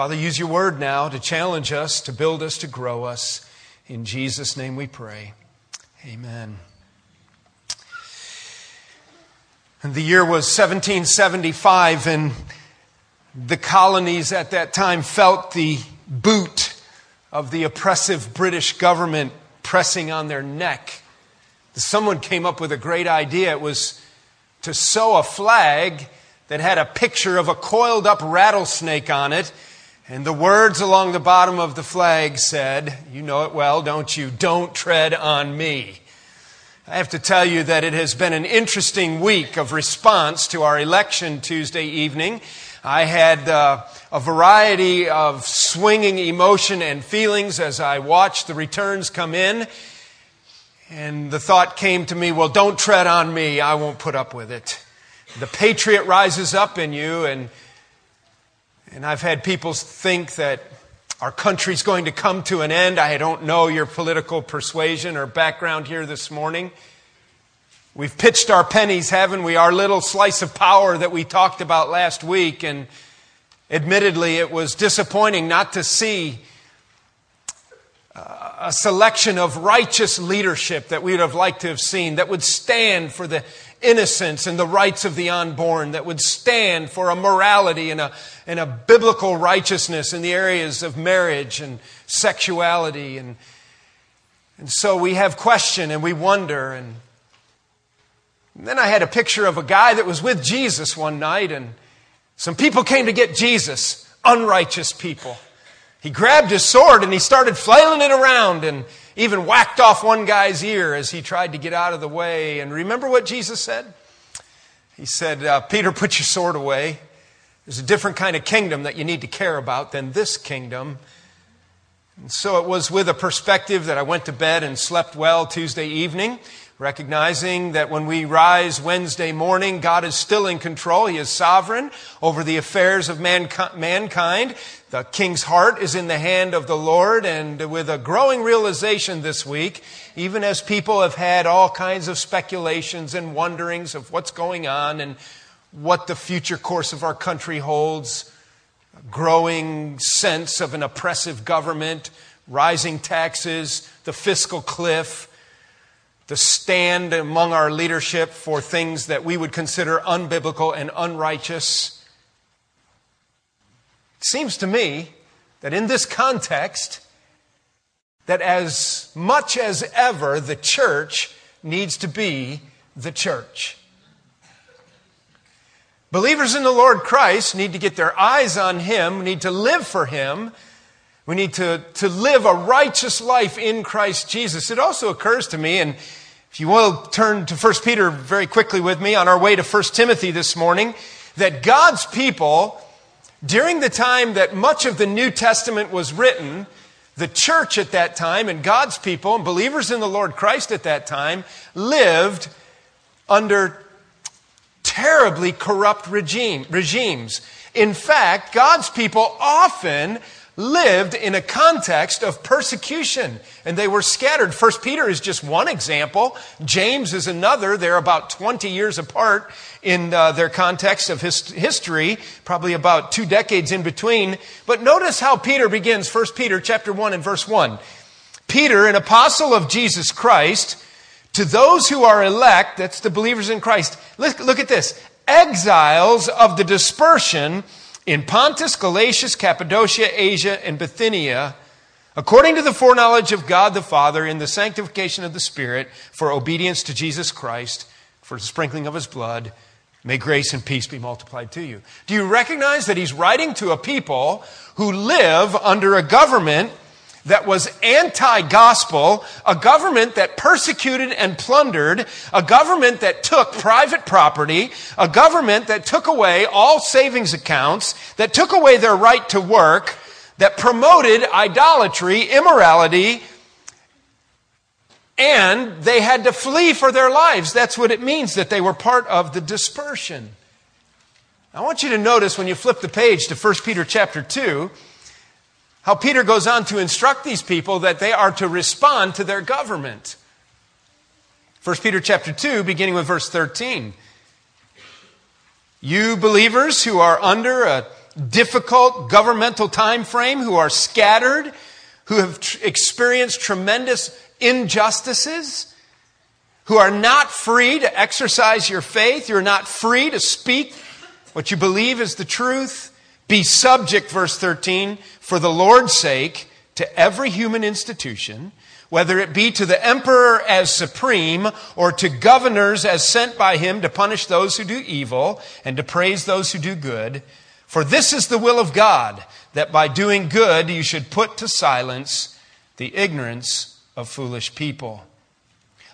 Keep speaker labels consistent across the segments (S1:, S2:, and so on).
S1: Father, use your word now to challenge us, to build us, to grow us. In Jesus' name we pray. Amen. And the year was 1775, and the colonies at that time felt the boot of the oppressive British government pressing on their neck. Someone came up with a great idea. It was to sew a flag that had a picture of a coiled up rattlesnake on it. And the words along the bottom of the flag said, You know it well, don't you? Don't tread on me. I have to tell you that it has been an interesting week of response to our election Tuesday evening. I had uh, a variety of swinging emotion and feelings as I watched the returns come in. And the thought came to me, well, don't tread on me. I won't put up with it. The patriot rises up in you, and, and I've had people think that our country's going to come to an end. I don't know your political persuasion or background here this morning. We've pitched our pennies, haven't we? Our little slice of power that we talked about last week. And admittedly, it was disappointing not to see uh, a selection of righteous leadership that we would have liked to have seen that would stand for the innocence and the rights of the unborn, that would stand for a morality and a, and a biblical righteousness in the areas of marriage and sexuality. And, and so we have question and we wonder. And, and then I had a picture of a guy that was with Jesus one night, and some people came to get Jesus, unrighteous people. He grabbed his sword and he started flailing it around and even whacked off one guy's ear as he tried to get out of the way. And remember what Jesus said? He said, uh, Peter, put your sword away. There's a different kind of kingdom that you need to care about than this kingdom. And so it was with a perspective that I went to bed and slept well Tuesday evening recognizing that when we rise Wednesday morning, God is still in control. He is sovereign over the affairs of mankind. The king's heart is in the hand of the Lord, and with a growing realization this week, even as people have had all kinds of speculations and wonderings of what's going on and what the future course of our country holds, a growing sense of an oppressive government, rising taxes, the fiscal cliff, to stand among our leadership for things that we would consider unbiblical and unrighteous. It seems to me that in this context, that as much as ever, the church needs to be the church. Believers in the Lord Christ need to get their eyes on Him, need to live for Him. We need to, to live a righteous life in Christ Jesus. It also occurs to me, and if you will turn to 1 Peter very quickly with me on our way to 1 Timothy this morning, that God's people, during the time that much of the New Testament was written, the church at that time and God's people and believers in the Lord Christ at that time lived under terribly corrupt regime, regimes. In fact, God's people often lived in a context of persecution and they were scattered. First Peter is just one example. James is another. They're about 20 years apart in uh, their context of his- history, probably about two decades in between. But notice how Peter begins, First Peter chapter 1 and verse 1. Peter, an apostle of Jesus Christ, to those who are elect, that's the believers in Christ. Look, look at this. Exiles of the dispersion in Pontus, Galatia, Cappadocia, Asia, and Bithynia, according to the foreknowledge of God the Father, in the sanctification of the Spirit, for obedience to Jesus Christ, for the sprinkling of his blood, may grace and peace be multiplied to you. Do you recognize that he's writing to a people who live under a government that was anti gospel, a government that persecuted and plundered, a government that took private property, a government that took away all savings accounts, that took away their right to work, that promoted idolatry, immorality, and they had to flee for their lives. That's what it means that they were part of the dispersion. I want you to notice when you flip the page to 1 Peter chapter 2, how Peter goes on to instruct these people that they are to respond to their government. 1 Peter chapter 2, beginning with verse 13. You believers who are under a difficult governmental time frame, who are scattered, who have tr- experienced tremendous injustices, who are not free to exercise your faith. You're not free to speak what you believe is the truth. Be subject, verse 13, for the Lord's sake, to every human institution, whether it be to the emperor as supreme or to governors as sent by him to punish those who do evil and to praise those who do good. For this is the will of God, that by doing good you should put to silence the ignorance of foolish people.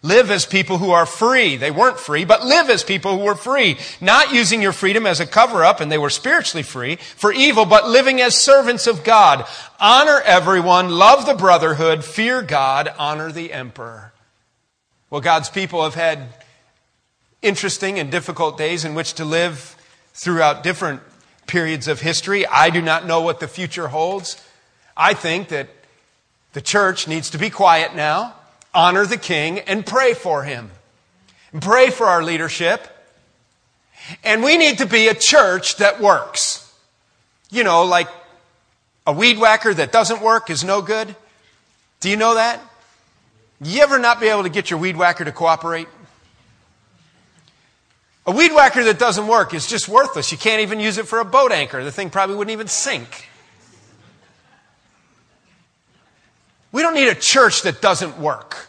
S1: Live as people who are free. They weren't free, but live as people who were free. Not using your freedom as a cover up, and they were spiritually free, for evil, but living as servants of God. Honor everyone, love the brotherhood, fear God, honor the emperor. Well, God's people have had interesting and difficult days in which to live throughout different periods of history. I do not know what the future holds. I think that the church needs to be quiet now honor the king, and pray for him. Pray for our leadership. And we need to be a church that works. You know, like a weed whacker that doesn't work is no good. Do you know that? You ever not be able to get your weed whacker to cooperate? A weed whacker that doesn't work is just worthless. You can't even use it for a boat anchor. The thing probably wouldn't even sink. We don't need a church that doesn't work.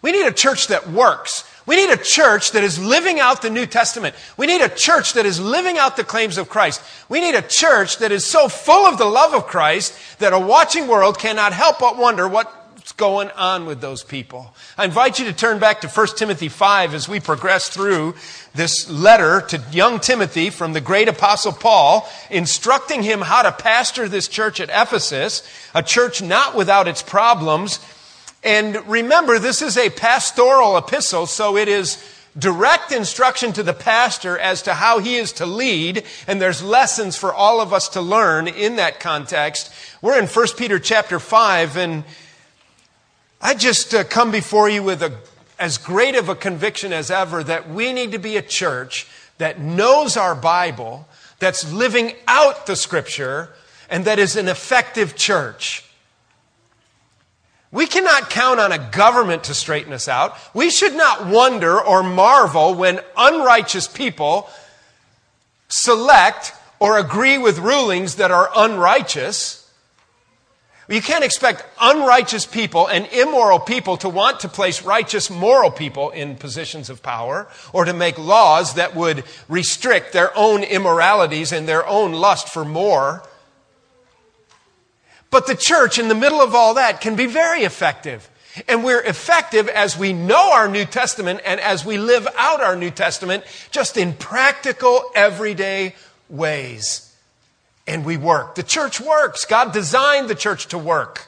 S1: We need a church that works. We need a church that is living out the New Testament. We need a church that is living out the claims of Christ. We need a church that is so full of the love of Christ that a watching world cannot help but wonder what going on with those people. I invite you to turn back to 1 Timothy 5 as we progress through this letter to young Timothy from the great apostle Paul, instructing him how to pastor this church at Ephesus, a church not without its problems. And remember, this is a pastoral epistle, so it is direct instruction to the pastor as to how he is to lead, and there's lessons for all of us to learn in that context. We're in 1 Peter chapter 5, and I just uh, come before you with a, as great of a conviction as ever that we need to be a church that knows our Bible, that's living out the scripture, and that is an effective church. We cannot count on a government to straighten us out. We should not wonder or marvel when unrighteous people select or agree with rulings that are unrighteous. You can't expect unrighteous people and immoral people to want to place righteous, moral people in positions of power or to make laws that would restrict their own immoralities and their own lust for more. But the church, in the middle of all that, can be very effective. And we're effective as we know our New Testament and as we live out our New Testament just in practical, everyday ways and we work. The church works. God designed the church to work.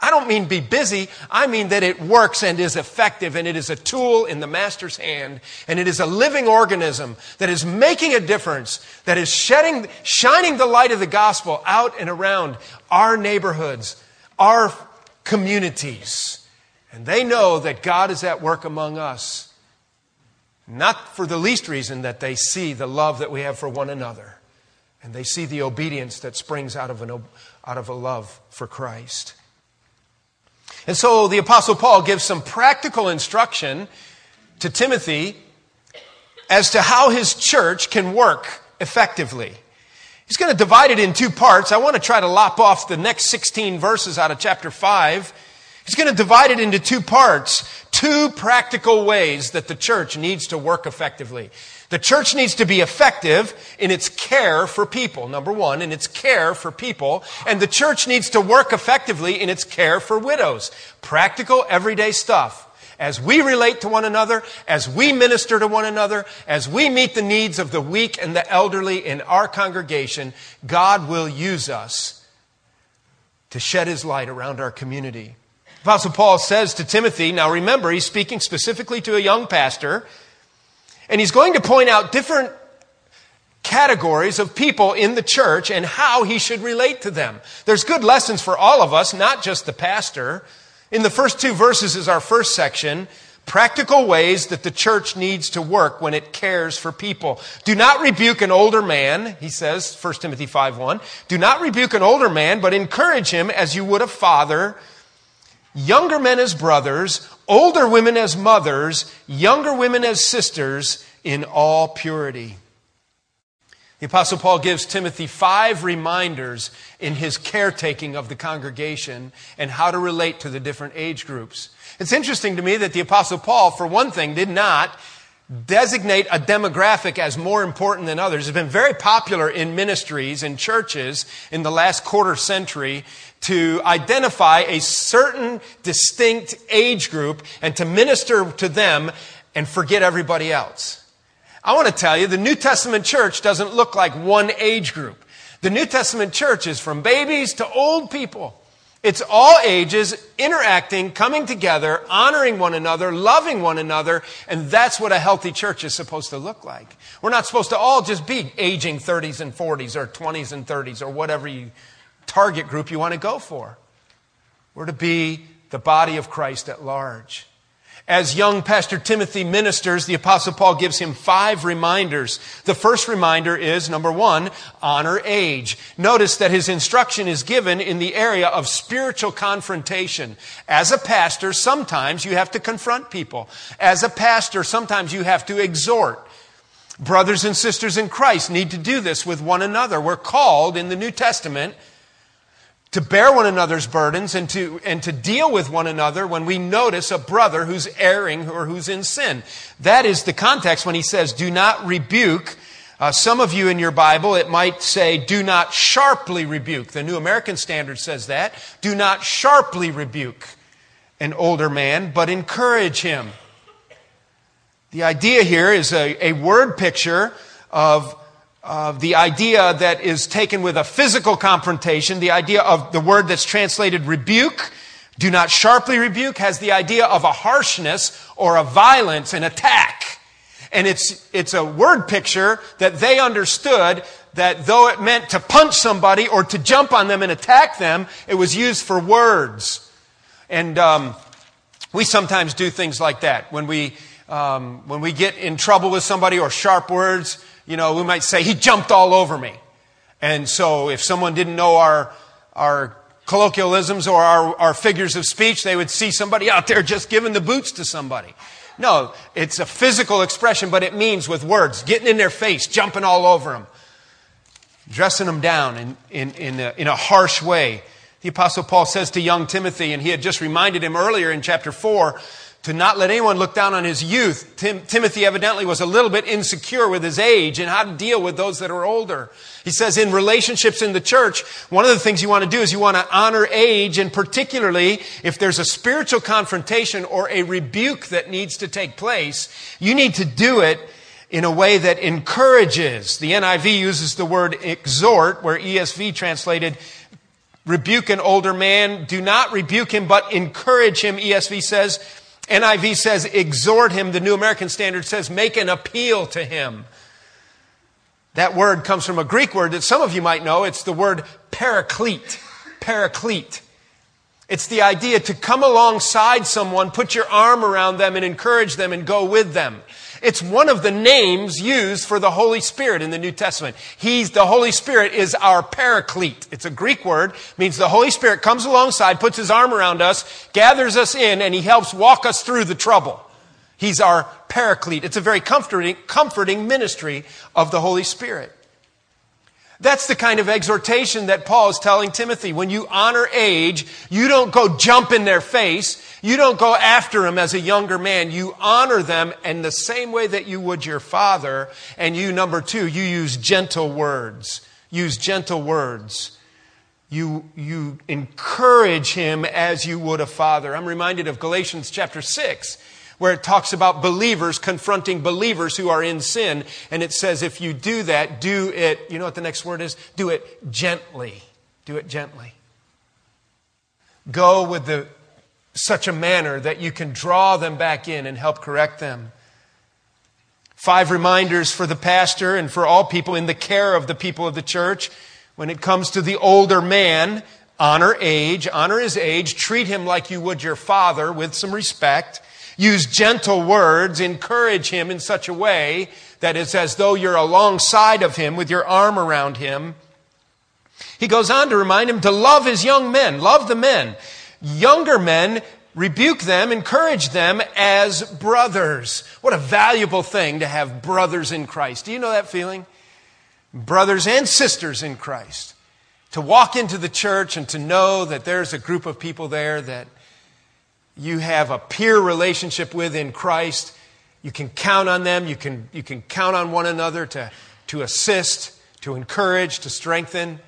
S1: I don't mean be busy. I mean that it works and is effective and it is a tool in the master's hand and it is a living organism that is making a difference, that is shedding, shining the light of the gospel out and around our neighborhoods, our communities. And they know that God is at work among us. Not for the least reason that they see the love that we have for one another. And they see the obedience that springs out of, an, out of a love for Christ. And so the Apostle Paul gives some practical instruction to Timothy as to how his church can work effectively. He's going to divide it in two parts. I want to try to lop off the next 16 verses out of chapter 5. He's going to divide it into two parts, two practical ways that the church needs to work effectively. The church needs to be effective in its care for people, number one, in its care for people. And the church needs to work effectively in its care for widows. Practical, everyday stuff. As we relate to one another, as we minister to one another, as we meet the needs of the weak and the elderly in our congregation, God will use us to shed his light around our community. Apostle Paul says to Timothy, now remember, he's speaking specifically to a young pastor. And he's going to point out different categories of people in the church and how he should relate to them. There's good lessons for all of us, not just the pastor. In the first two verses is our first section. Practical ways that the church needs to work when it cares for people. Do not rebuke an older man, he says, 1 Timothy 5 1. Do not rebuke an older man, but encourage him as you would a father. Younger men as brothers, older women as mothers, younger women as sisters, in all purity. The Apostle Paul gives Timothy five reminders in his caretaking of the congregation and how to relate to the different age groups. It's interesting to me that the Apostle Paul, for one thing, did not designate a demographic as more important than others. It's been very popular in ministries and churches in the last quarter century to identify a certain distinct age group and to minister to them and forget everybody else. I want to tell you, the New Testament church doesn't look like one age group. The New Testament church is from babies to old people. It's all ages interacting, coming together, honoring one another, loving one another, and that's what a healthy church is supposed to look like. We're not supposed to all just be aging 30s and 40s or 20s and 30s or whatever you, target group you want to go for. We're to be the body of Christ at large. As young Pastor Timothy ministers, the Apostle Paul gives him five reminders. The first reminder is number one, honor age. Notice that his instruction is given in the area of spiritual confrontation. As a pastor, sometimes you have to confront people. As a pastor, sometimes you have to exhort. Brothers and sisters in Christ need to do this with one another. We're called in the New Testament to bear one another's burdens and to, and to deal with one another when we notice a brother who's erring or who's in sin. That is the context when he says, do not rebuke. Uh, some of you in your Bible, it might say, do not sharply rebuke. The New American Standard says that. Do not sharply rebuke an older man, but encourage him. The idea here is a, a word picture of the idea that is taken with a physical confrontation, the idea of the word that's translated rebuke, do not sharply rebuke, has the idea of a harshness or a violence, an attack. And it's, it's a word picture that they understood that though it meant to punch somebody or to jump on them and attack them, it was used for words. And um, we sometimes do things like that. When we, um, when we get in trouble with somebody or sharp words, you know, we might say, he jumped all over me. And so if someone didn't know our, our colloquialisms or our, our figures of speech, they would see somebody out there just giving the boots to somebody. No, it's a physical expression, but it means with words, getting in their face, jumping all over them, dressing them down in, in, in, a, in a harsh way. The Apostle Paul says to young Timothy, and he had just reminded him earlier in chapter 4 to not let anyone look down on his youth. Tim, Timothy evidently was a little bit insecure with his age and how to deal with those that are older. He says in relationships in the church, one of the things you want to do is you want to honor age and particularly if there's a spiritual confrontation or a rebuke that needs to take place, you need to do it in a way that encourages. The NIV uses the word exhort where ESV translated rebuke an older man. Do not rebuke him, but encourage him, ESV says. NIV says exhort him. The New American Standard says make an appeal to him. That word comes from a Greek word that some of you might know. It's the word paraclete. Paraclete. It's the idea to come alongside someone, put your arm around them and encourage them and go with them. It's one of the names used for the Holy Spirit in the New Testament. He's, the Holy Spirit is our paraclete. It's a Greek word, means the Holy Spirit comes alongside, puts his arm around us, gathers us in, and he helps walk us through the trouble. He's our paraclete. It's a very comforting, comforting ministry of the Holy Spirit. That's the kind of exhortation that Paul is telling Timothy. When you honor age, you don't go jump in their face. You don't go after them as a younger man. You honor them in the same way that you would your father. And you, number two, you use gentle words. Use gentle words. You, you encourage him as you would a father. I'm reminded of Galatians chapter 6 where it talks about believers confronting believers who are in sin. And it says, if you do that, do it, you know what the next word is? Do it gently. Do it gently. Go with the, such a manner that you can draw them back in and help correct them. Five reminders for the pastor and for all people in the care of the people of the church. When it comes to the older man, honor age, honor his age, treat him like you would your father with some respect. Use gentle words, encourage him in such a way that it's as though you're alongside of him with your arm around him. He goes on to remind him to love his young men, love the men. Younger men, rebuke them, encourage them as brothers. What a valuable thing to have brothers in Christ. Do you know that feeling? Brothers and sisters in Christ. To walk into the church and to know that there's a group of people there that you have a peer relationship with in Christ. You can count on them. You can, you can count on one another to, to assist, to encourage, to strengthen.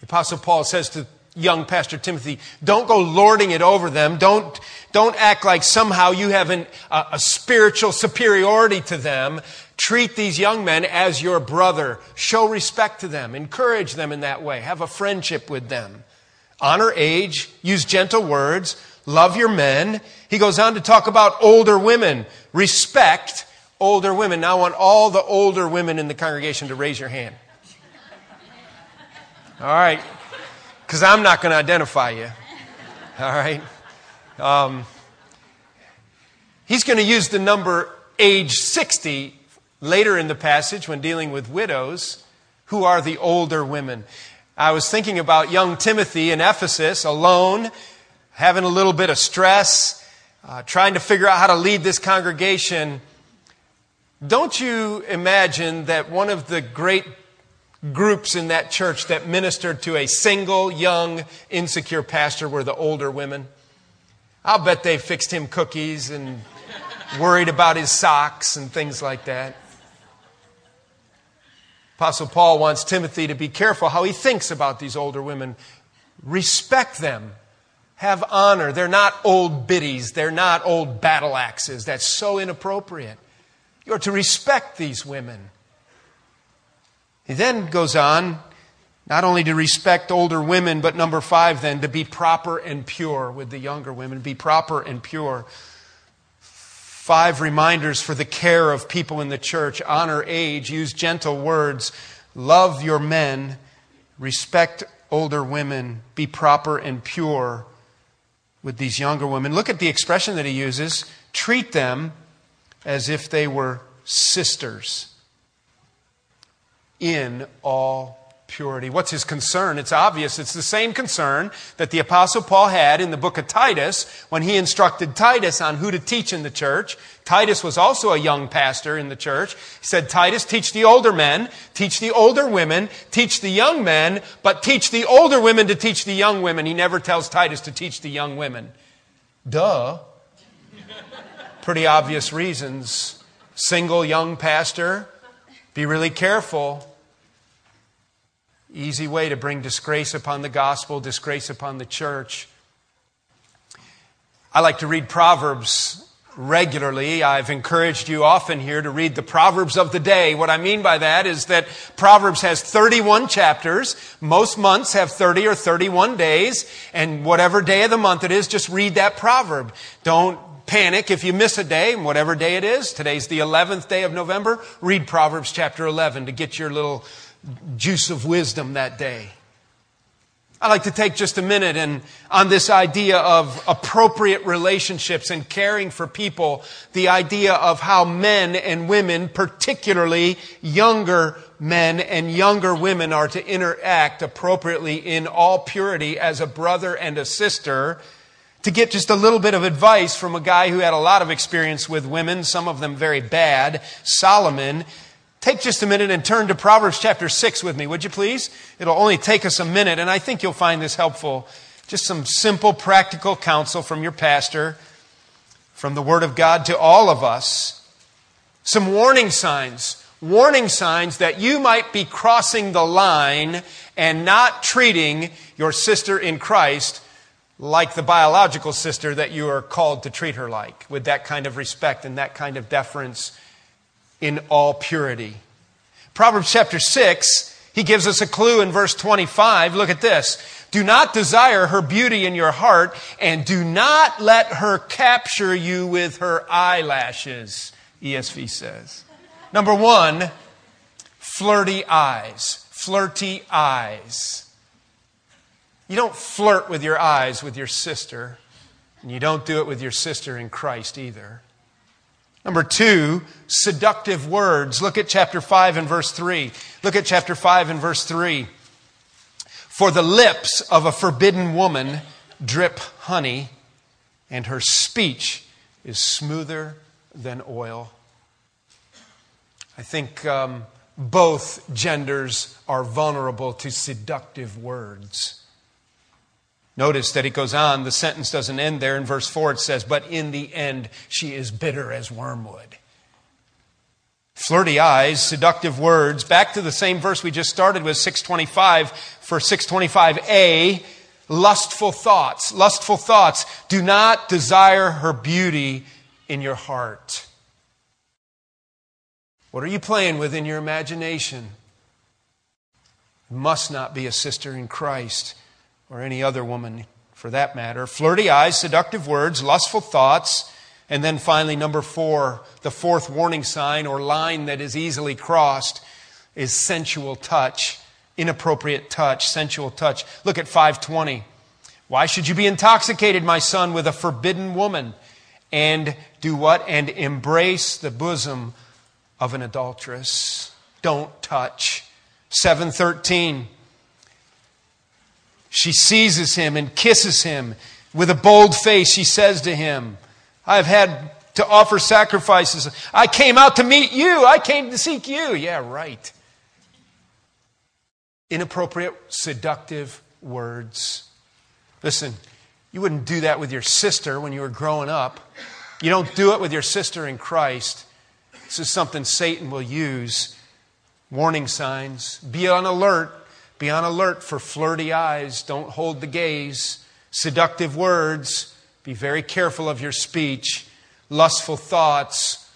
S1: The Apostle Paul says to young Pastor Timothy, don't go lording it over them. Don't, don't act like somehow you have an, a, a spiritual superiority to them. Treat these young men as your brother. Show respect to them. Encourage them in that way. Have a friendship with them. Honor age. Use gentle words. Love your men. He goes on to talk about older women. Respect older women. Now I want all the older women in the congregation to raise your hand. All right because I'm not going to identify you. All right? Um, he's going to use the number age 60 later in the passage when dealing with widows, who are the older women. I was thinking about young Timothy in Ephesus, alone, having a little bit of stress, uh, trying to figure out how to lead this congregation. Don't you imagine that one of the great groups in that church that ministered to a single, young, insecure pastor were the older women. I'll bet they fixed him cookies and worried about his socks and things like that. Apostle Paul wants Timothy to be careful how he thinks about these older women. Respect them. Have honor. They're not old biddies. They're not old battle axes. That's so inappropriate. You're to respect these women. He then goes on not only to respect older women, but number five, then, to be proper and pure with the younger women. Be proper and pure. Five reminders for the care of people in the church honor age, use gentle words, love your men, respect older women, be proper and pure with these younger women. Look at the expression that he uses treat them as if they were sisters in all purity. What's his concern? It's obvious. It's the same concern that the Apostle Paul had in the book of Titus when he instructed Titus on who to teach in the church. Titus was also a young pastor in the church. He said, Titus, teach the older men, teach the older women, teach the young men, but teach the older women to teach the young women. He never tells Titus to teach the young women. Duh. Pretty obvious reasons. Single young pastor, be really careful Easy way to bring disgrace upon the gospel, disgrace upon the church. I like to read Proverbs regularly. I've encouraged you often here to read the Proverbs of the day. What I mean by that is that Proverbs has 31 chapters. Most months have 30 or 31 days. And whatever day of the month it is, just read that proverb. Don't panic if you miss a day, whatever day it is. Today's the 11th day of November. Read Proverbs chapter 11 to get your little juice of wisdom that day. I'd like to take just a minute and on this idea of appropriate relationships and caring for people, the idea of how men and women, particularly younger men and younger women are to interact appropriately in all purity as a brother and a sister. To get just a little bit of advice from a guy who had a lot of experience with women, some of them very bad, Solomon, Take just a minute and turn to Proverbs chapter 6 with me, would you please? It'll only take us a minute, and I think you'll find this helpful. Just some simple, practical counsel from your pastor, from the Word of God to all of us. Some warning signs, warning signs that you might be crossing the line and not treating your sister in Christ like the biological sister that you are called to treat her like, with that kind of respect and that kind of deference in all purity. Proverbs chapter 6, he gives us a clue in verse 25. Look at this. Do not desire her beauty in your heart, and do not let her capture you with her eyelashes, ESV says. Number one, flirty eyes. Flirty eyes. You don't flirt with your eyes with your sister. And you don't do it with your sister in Christ either. Number two, seductive words. Look at chapter 5 and verse 3. Look at chapter 5 and verse 3. For the lips of a forbidden woman drip honey, and her speech is smoother than oil. I think um, both genders are vulnerable to seductive words. Notice that it goes on, the sentence doesn't end there. In verse 4, it says, But in the end, she is bitter as wormwood. Flirty eyes, seductive words. Back to the same verse we just started with, 625. For 625a, lustful thoughts. Lustful thoughts. Do not desire her beauty in your heart. What are you playing with in your imagination? It must not be a sister in Christ or any other woman for that matter. Flirty eyes, seductive words, lustful thoughts. And then finally, number four, the fourth warning sign or line that is easily crossed is sensual touch, inappropriate touch, sensual touch. Look at 520. Why should you be intoxicated, my son, with a forbidden woman? And do what? And embrace the bosom of an adulteress. Don't touch. 713. She seizes him and kisses him. With a bold face, she says to him, I've had to offer sacrifices. I came out to meet you. I came to seek you. Yeah, right. Inappropriate, seductive words. Listen, you wouldn't do that with your sister when you were growing up. You don't do it with your sister in Christ. This is something Satan will use. Warning signs. Be on alert be on alert for flirty eyes. Don't hold the gaze. Seductive words. Be very careful of your speech. Lustful thoughts.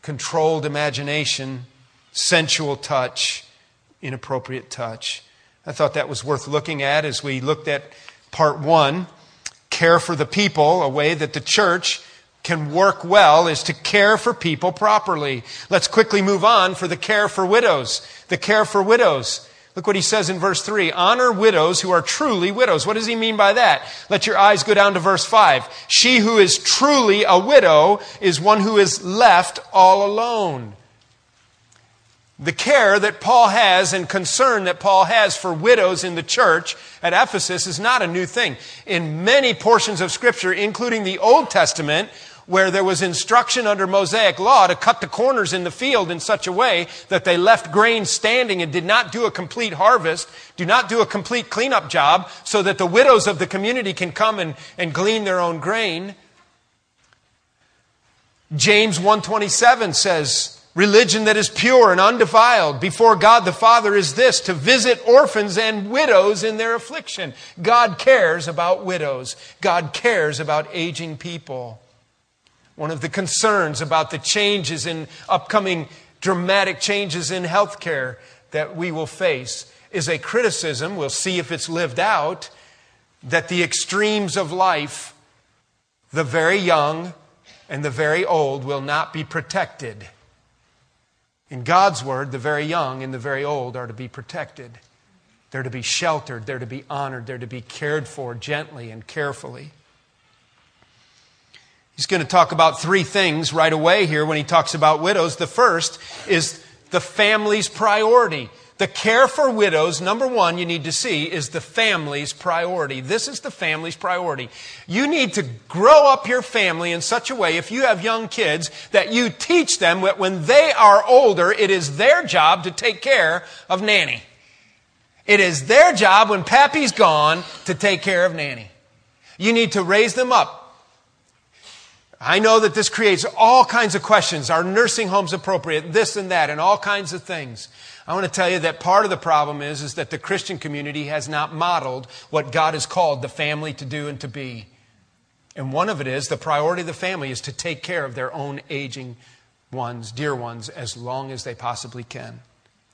S1: Controlled imagination. Sensual touch. Inappropriate touch. I thought that was worth looking at as we looked at part one. Care for the people, a way that the church can work well is to care for people properly. Let's quickly move on for the care for widows. The care for widows. Look what he says in verse 3 Honor widows who are truly widows. What does he mean by that? Let your eyes go down to verse 5. She who is truly a widow is one who is left all alone. The care that Paul has and concern that Paul has for widows in the church at Ephesus is not a new thing. In many portions of Scripture, including the Old Testament, where there was instruction under Mosaic law to cut the corners in the field in such a way that they left grain standing and did not do a complete harvest, do not do a complete cleanup job so that the widows of the community can come and, and glean their own grain. James 127 says, Religion that is pure and undefiled before God the Father is this to visit orphans and widows in their affliction. God cares about widows. God cares about aging people. One of the concerns about the changes in upcoming dramatic changes in healthcare that we will face is a criticism, we'll see if it's lived out, that the extremes of life, the very young and the very old, will not be protected. In God's word, the very young and the very old are to be protected. They're to be sheltered, they're to be honored, they're to be cared for gently and carefully. He's going to talk about three things right away here when he talks about widows. The first is the family's priority. The care for widows, number one, you need to see is the family's priority. This is the family's priority. You need to grow up your family in such a way, if you have young kids, that you teach them that when they are older, it is their job to take care of nanny. It is their job when pappy's gone to take care of nanny. You need to raise them up I know that this creates all kinds of questions. Are nursing homes appropriate? This and that, and all kinds of things. I want to tell you that part of the problem is, is that the Christian community has not modeled what God has called the family to do and to be. And one of it is the priority of the family is to take care of their own aging ones, dear ones, as long as they possibly can.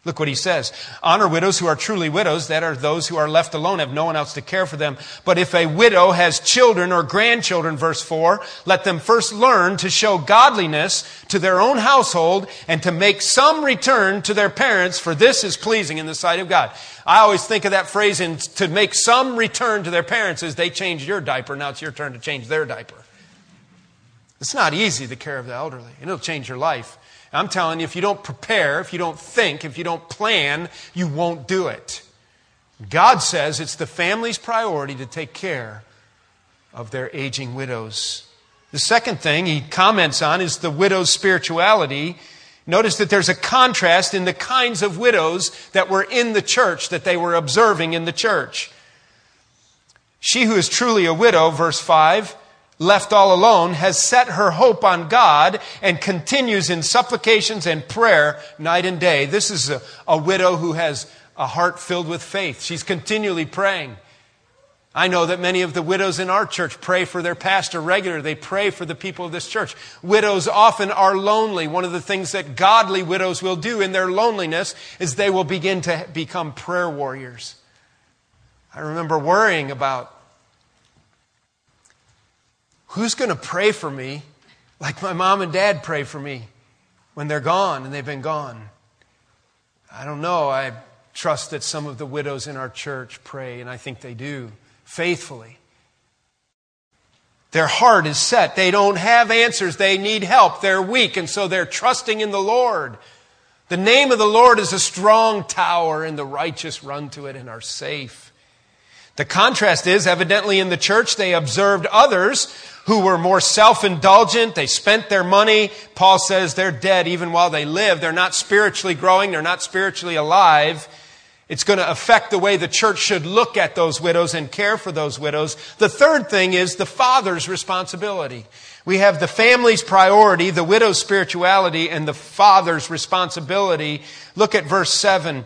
S1: Look what he says. Honor widows who are truly widows, that are those who are left alone, have no one else to care for them. But if a widow has children or grandchildren, verse 4, let them first learn to show godliness to their own household and to make some return to their parents, for this is pleasing in the sight of God. I always think of that phrase in to make some return to their parents as they changed your diaper. Now it's your turn to change their diaper. It's not easy, the care of the elderly. And it'll change your life. I'm telling you, if you don't prepare, if you don't think, if you don't plan, you won't do it. God says it's the family's priority to take care of their aging widows. The second thing he comments on is the widow's spirituality. Notice that there's a contrast in the kinds of widows that were in the church, that they were observing in the church. She who is truly a widow, verse 5, left all alone, has set her hope on God and continues in supplications and prayer night and day. This is a, a, widow who has a heart filled with faith. She's continually praying. I know that many of the widows in our church pray for their pastor regularly. They pray for the people of this church. Widows often are lonely. One of the things that godly widows will do in their loneliness is they will begin to become prayer warriors. I remember worrying about Who's going to pray for me like my mom and dad pray for me when they're gone and they've been gone? I don't know. I trust that some of the widows in our church pray, and I think they do faithfully. Their heart is set. They don't have answers. They need help. They're weak, and so they're trusting in the Lord. The name of the Lord is a strong tower, and the righteous run to it and are safe. The contrast is, evidently in the church, they observed others who were more self-indulgent. They spent their money. Paul says they're dead even while they live. They're not spiritually growing. They're not spiritually alive. It's going to affect the way the church should look at those widows and care for those widows. The third thing is the father's responsibility. We have the family's priority, the widow's spirituality, and the father's responsibility. Look at verse 7.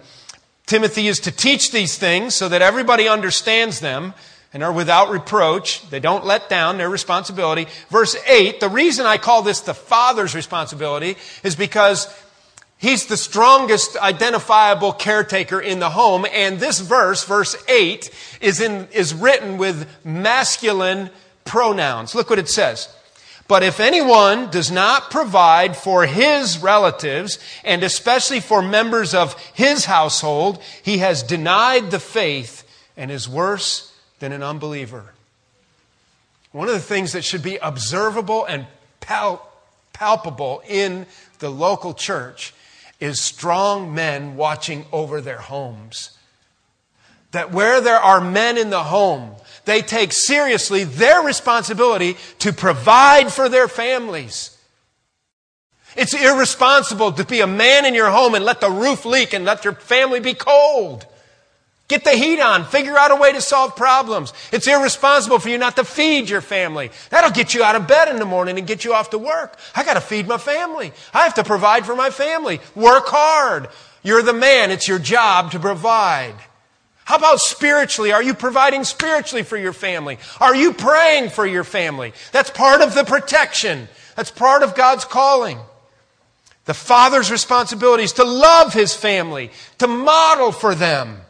S1: Timothy is to teach these things so that everybody understands them and are without reproach. They don't let down their responsibility. Verse 8, the reason I call this the father's responsibility is because he's the strongest identifiable caretaker in the home. And this verse, verse 8, is, in, is written with masculine pronouns. Look what it says. But if anyone does not provide for his relatives, and especially for members of his household, he has denied the faith and is worse than an unbeliever. One of the things that should be observable and pal- palpable in the local church is strong men watching over their homes. That where there are men in the home, they take seriously their responsibility to provide for their families. It's irresponsible to be a man in your home and let the roof leak and let your family be cold. Get the heat on. Figure out a way to solve problems. It's irresponsible for you not to feed your family. That'll get you out of bed in the morning and get you off to work. I gotta feed my family. I have to provide for my family. Work hard. You're the man. It's your job to provide. How about spiritually? Are you providing spiritually for your family? Are you praying for your family? That's part of the protection. That's part of God's calling. The father's responsibility is to love his family, to model for them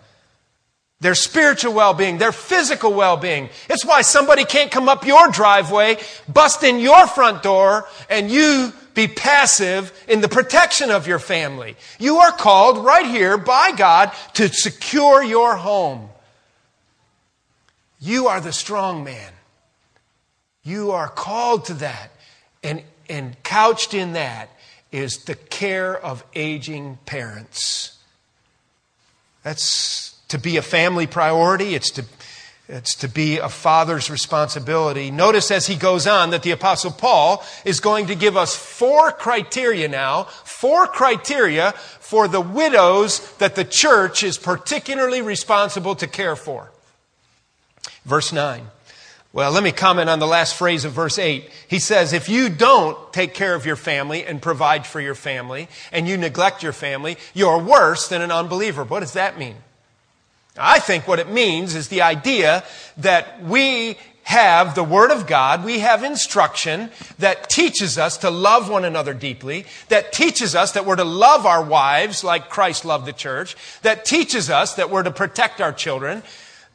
S1: their spiritual well-being, their physical well-being. It's why somebody can't come up your driveway, bust in your front door, and you be passive in the protection of your family. You are called right here by God to secure your home. You are the strong man. You are called to that. And, and couched in that is the care of aging parents. That's to be a family priority. It's to, it's to be a father's responsibility. Notice as he goes on that the apostle Paul is going to give us four criteria now, four criteria for the widows that the church is particularly responsible to care for. Verse 9. Well, let me comment on the last phrase of verse 8. He says, if you don't take care of your family and provide for your family, and you neglect your family, you're worse than an unbeliever. What does that mean? I think what it means is the idea that we have the Word of God, we have instruction that teaches us to love one another deeply, that teaches us that we're to love our wives like Christ loved the church, that teaches us that we're to protect our children.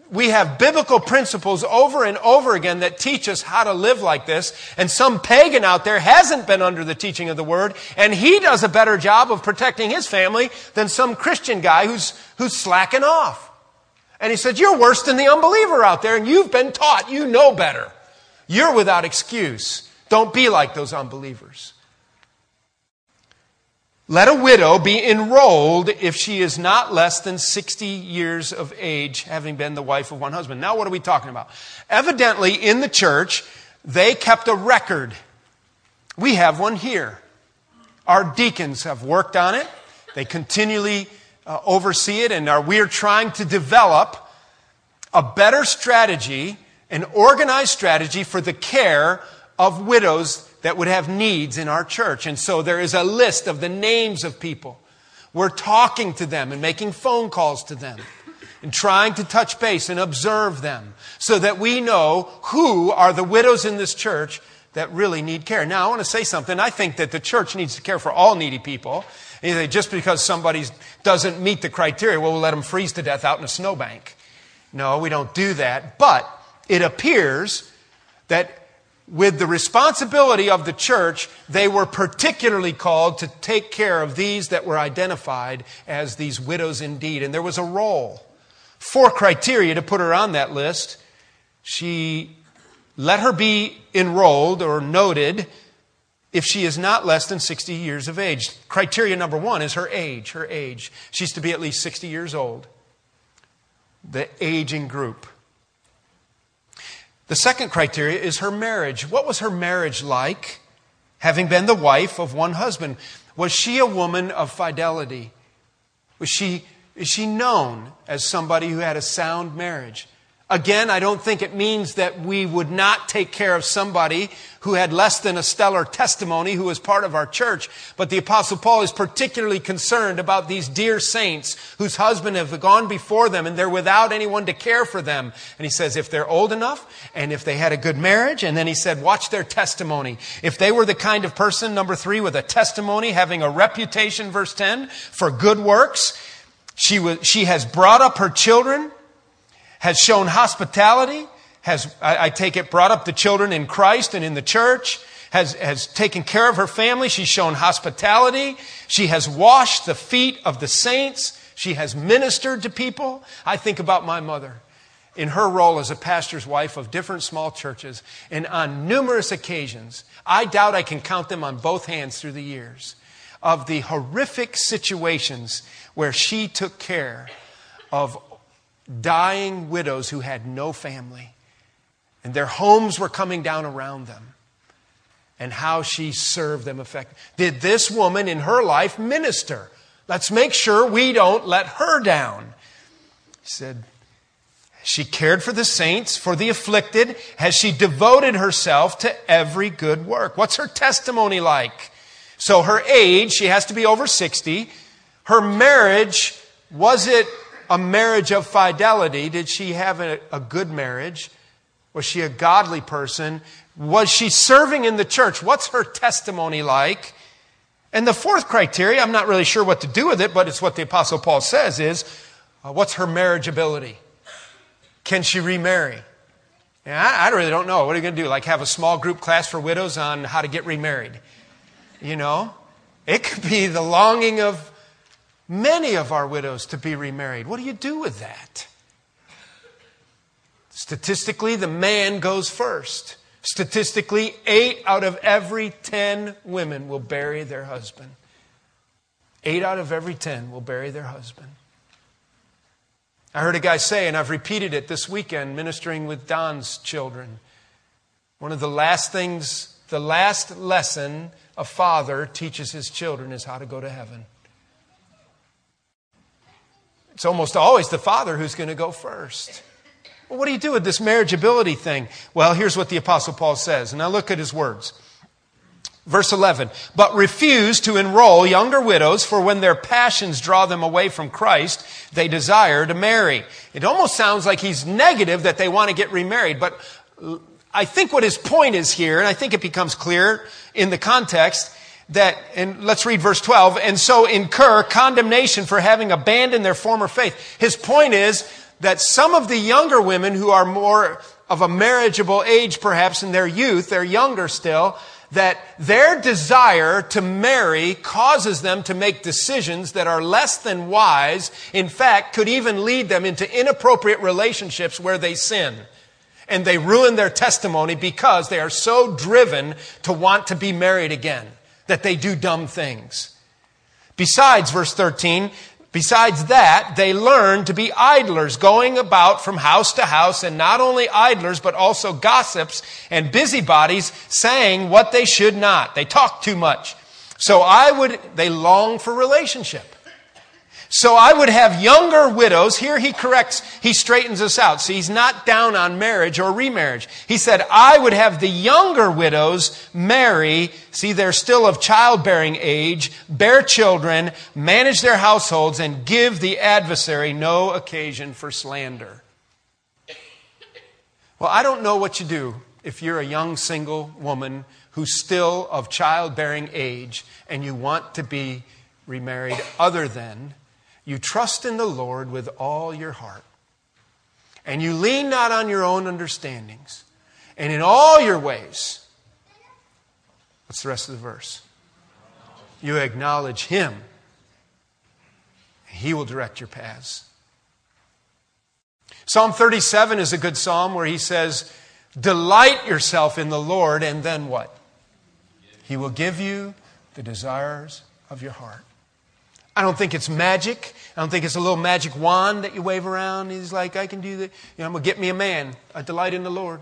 S1: We have biblical principles over and over again that teach us how to live like this. And some pagan out there hasn't been under the teaching of the Word, and he does a better job of protecting his family than some Christian guy who's, who's slacking off. And he said, You're worse than the unbeliever out there, and you've been taught. You know better. You're without excuse. Don't be like those unbelievers. Let a widow be enrolled if she is not less than 60 years of age, having been the wife of one husband. Now, what are we talking about? Evidently, in the church, they kept a record. We have one here. Our deacons have worked on it. They continually uh, oversee it, and are, we are trying to develop a better strategy, an organized strategy for the care of widows that would have needs in our church. And so there is a list of the names of people. We're talking to them and making phone calls to them and trying to touch base and observe them so that we know who are the widows in this church that really need care. Now, I want to say something. I think that the church needs to care for all needy people. Just because somebody doesn't meet the criteria, well, we'll let them freeze to death out in a snowbank. No, we don't do that. But it appears that with the responsibility of the church, they were particularly called to take care of these that were identified as these widows indeed. And there was a roll. Four criteria to put her on that list. She let her be enrolled or noted if she is not less than 60 years of age. Criteria number one is her age. Her age. She's to be at least 60 years old. The aging group. The second criteria is her marriage. What was her marriage like? Having been the wife of one husband, was she a woman of fidelity? Was she, is she known as somebody who had a sound marriage? Again, I don't think it means that we would not take care of somebody who had less than a stellar testimony who was part of our church. But the apostle Paul is particularly concerned about these dear saints whose husbands have gone before them and they're without anyone to care for them. And he says, if they're old enough and if they had a good marriage, and then he said, watch their testimony. If they were the kind of person, number three, with a testimony, having a reputation, verse 10, for good works, she, was, she has brought up her children has shown hospitality, has, I, I take it, brought up the children in Christ and in the church, has, has taken care of her family. She's shown hospitality. She has washed the feet of the saints. She has ministered to people. I think about my mother in her role as a pastor's wife of different small churches, and on numerous occasions, I doubt I can count them on both hands through the years, of the horrific situations where she took care of dying widows who had no family. And their homes were coming down around them. And how she served them effectively. Did this woman in her life minister? Let's make sure we don't let her down. He said, she cared for the saints, for the afflicted. Has she devoted herself to every good work? What's her testimony like? So her age, she has to be over 60. Her marriage, was it a marriage of fidelity? Did she have a, a good marriage? Was she a godly person? Was she serving in the church? What's her testimony like? And the fourth criteria, I'm not really sure what to do with it, but it's what the Apostle Paul says is uh, what's her marriage ability? Can she remarry? I, I really don't know. What are you going to do? Like have a small group class for widows on how to get remarried? You know? It could be the longing of many of our widows to be remarried. What do you do with that? Statistically, the man goes first. Statistically, eight out of every ten women will bury their husband. Eight out of every ten will bury their husband. I heard a guy say, and I've repeated it this weekend ministering with Don's children. One of the last things, the last lesson a father teaches his children is how to go to heaven. It's almost always the father who's going to go first. Well, what do you do with this marriageability thing? Well, here's what the Apostle Paul says. Now look at his words. Verse 11, but refuse to enroll younger widows, for when their passions draw them away from Christ, they desire to marry. It almost sounds like he's negative that they want to get remarried, but I think what his point is here, and I think it becomes clear in the context, that, and let's read verse 12, and so incur condemnation for having abandoned their former faith. His point is that some of the younger women who are more of a marriageable age perhaps in their youth, they're younger still, that their desire to marry causes them to make decisions that are less than wise. In fact, could even lead them into inappropriate relationships where they sin. And they ruin their testimony because they are so driven to want to be married again that they do dumb things. Besides, verse 13, Besides that, they learn to be idlers, going about from house to house, and not only idlers, but also gossips and busybodies, saying what they should not. They talk too much. So I would, they long for relationship. So I would have younger widows. Here he corrects, he straightens us out. See, he's not down on marriage or remarriage. He said, I would have the younger widows marry, see, they're still of childbearing age, bear children, manage their households, and give the adversary no occasion for slander. Well, I don't know what you do if you're a young single woman who's still of childbearing age and you want to be remarried other than you trust in the Lord with all your heart. And you lean not on your own understandings. And in all your ways, what's the rest of the verse? You acknowledge Him. And He will direct your paths. Psalm 37 is a good psalm where he says, Delight yourself in the Lord, and then what? He will give you the desires of your heart. I don't think it's magic. I don't think it's a little magic wand that you wave around. He's like, I can do that. You know, I'm going to get me a man. I delight in the Lord.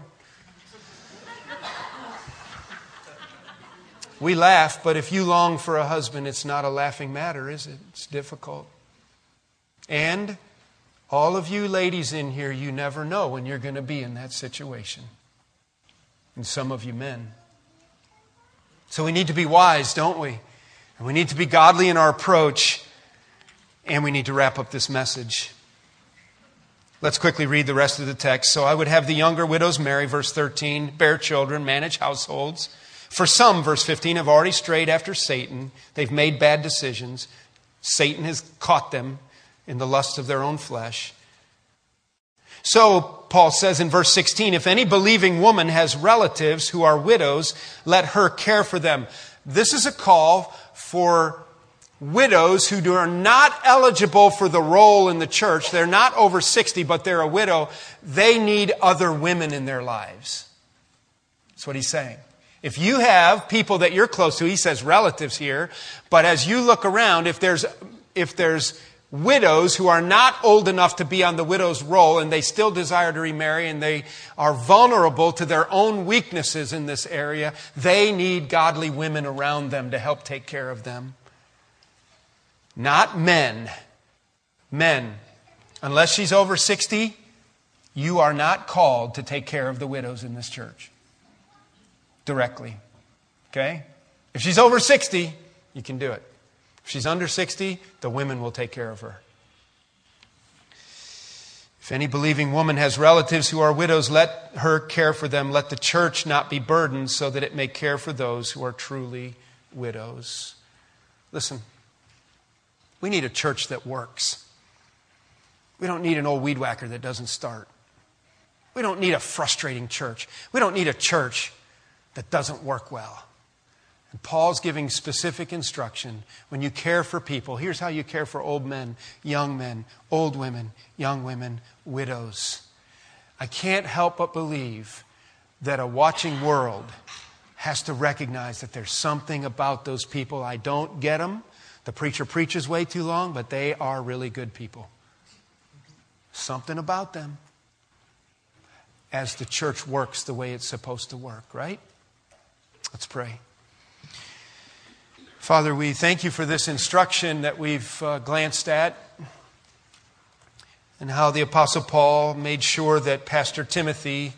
S1: we laugh, but if you long for a husband, it's not a laughing matter, is it? It's difficult. And all of you ladies in here, you never know when you're going to be in that situation. And some of you men. So we need to be wise, don't we? And we need to be godly in our approach, and we need to wrap up this message. Let's quickly read the rest of the text. So I would have the younger widows marry, verse 13, bear children, manage households. For some, verse 15, have already strayed after Satan. They've made bad decisions. Satan has caught them in the lust of their own flesh. So, Paul says in verse 16, if any believing woman has relatives who are widows, let her care for them. This is a call for widows who are not eligible for the roll in the church. They're not over 60, but they're a widow. They need other women in their lives. That's what he's saying. If you have people that you're close to, he says relatives here, but as you look around, if there's, if there's widows who are not old enough to be on the widow's roll and they still desire to remarry and they are vulnerable to their own weaknesses in this area, they need godly women around them to help take care of them. Not men. Men. Unless she's over 60, you are not called to take care of the widows in this church directly. Okay? If she's over 60, you can do it. If she's under 60, the women will take care of her. If any believing woman has relatives who are widows, let her care for them. Let the church not be burdened so that it may care for those who are truly widows. Listen, we need a church that works. We don't need an old weed whacker that doesn't start. We don't need a frustrating church. We don't need a church that doesn't work well. And Paul's giving specific instruction. When you care for people, here's how you care for old men, young men, old women, young women, widows. I can't help but believe that a watching world has to recognize that there's something about those people. I don't get them. The preacher preaches way too long, but they are really good people. Something about them as the church works the way it's supposed to work, right? Let's pray. Father, we thank you for this instruction that we've uh, glanced at and how the Apostle Paul made sure that Pastor Timothy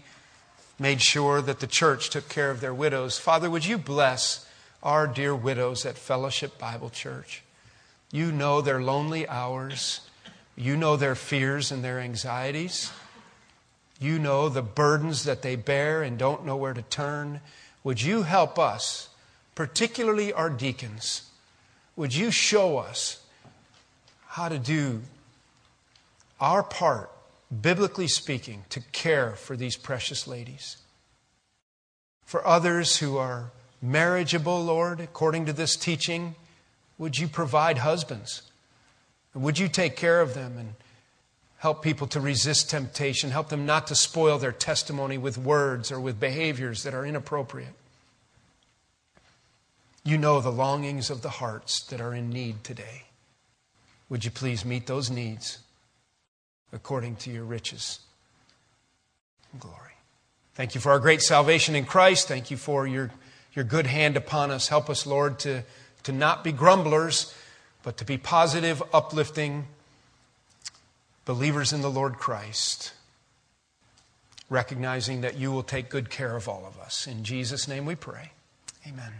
S1: made sure that the church took care of their widows. Father, would you bless our dear widows at Fellowship Bible Church? You know their lonely hours, you know their fears and their anxieties. You know the burdens that they bear and don't know where to turn. Would you help us, particularly our deacons? Would you show us how to do our part, biblically speaking, to care for these precious ladies? For others who are marriageable, Lord, according to this teaching, would you provide husbands? Would you take care of them and help people to resist temptation, help them not to spoil their testimony with words or with behaviors that are inappropriate. You know the longings of the hearts that are in need today. Would you please meet those needs according to your riches and glory? Thank you for our great salvation in Christ. Thank you for your, your good hand upon us. Help us, Lord, to, to not be grumblers, but to be positive, uplifting, believers in the Lord Christ, recognizing that you will take good care of all of us. In Jesus' name we pray. Amen.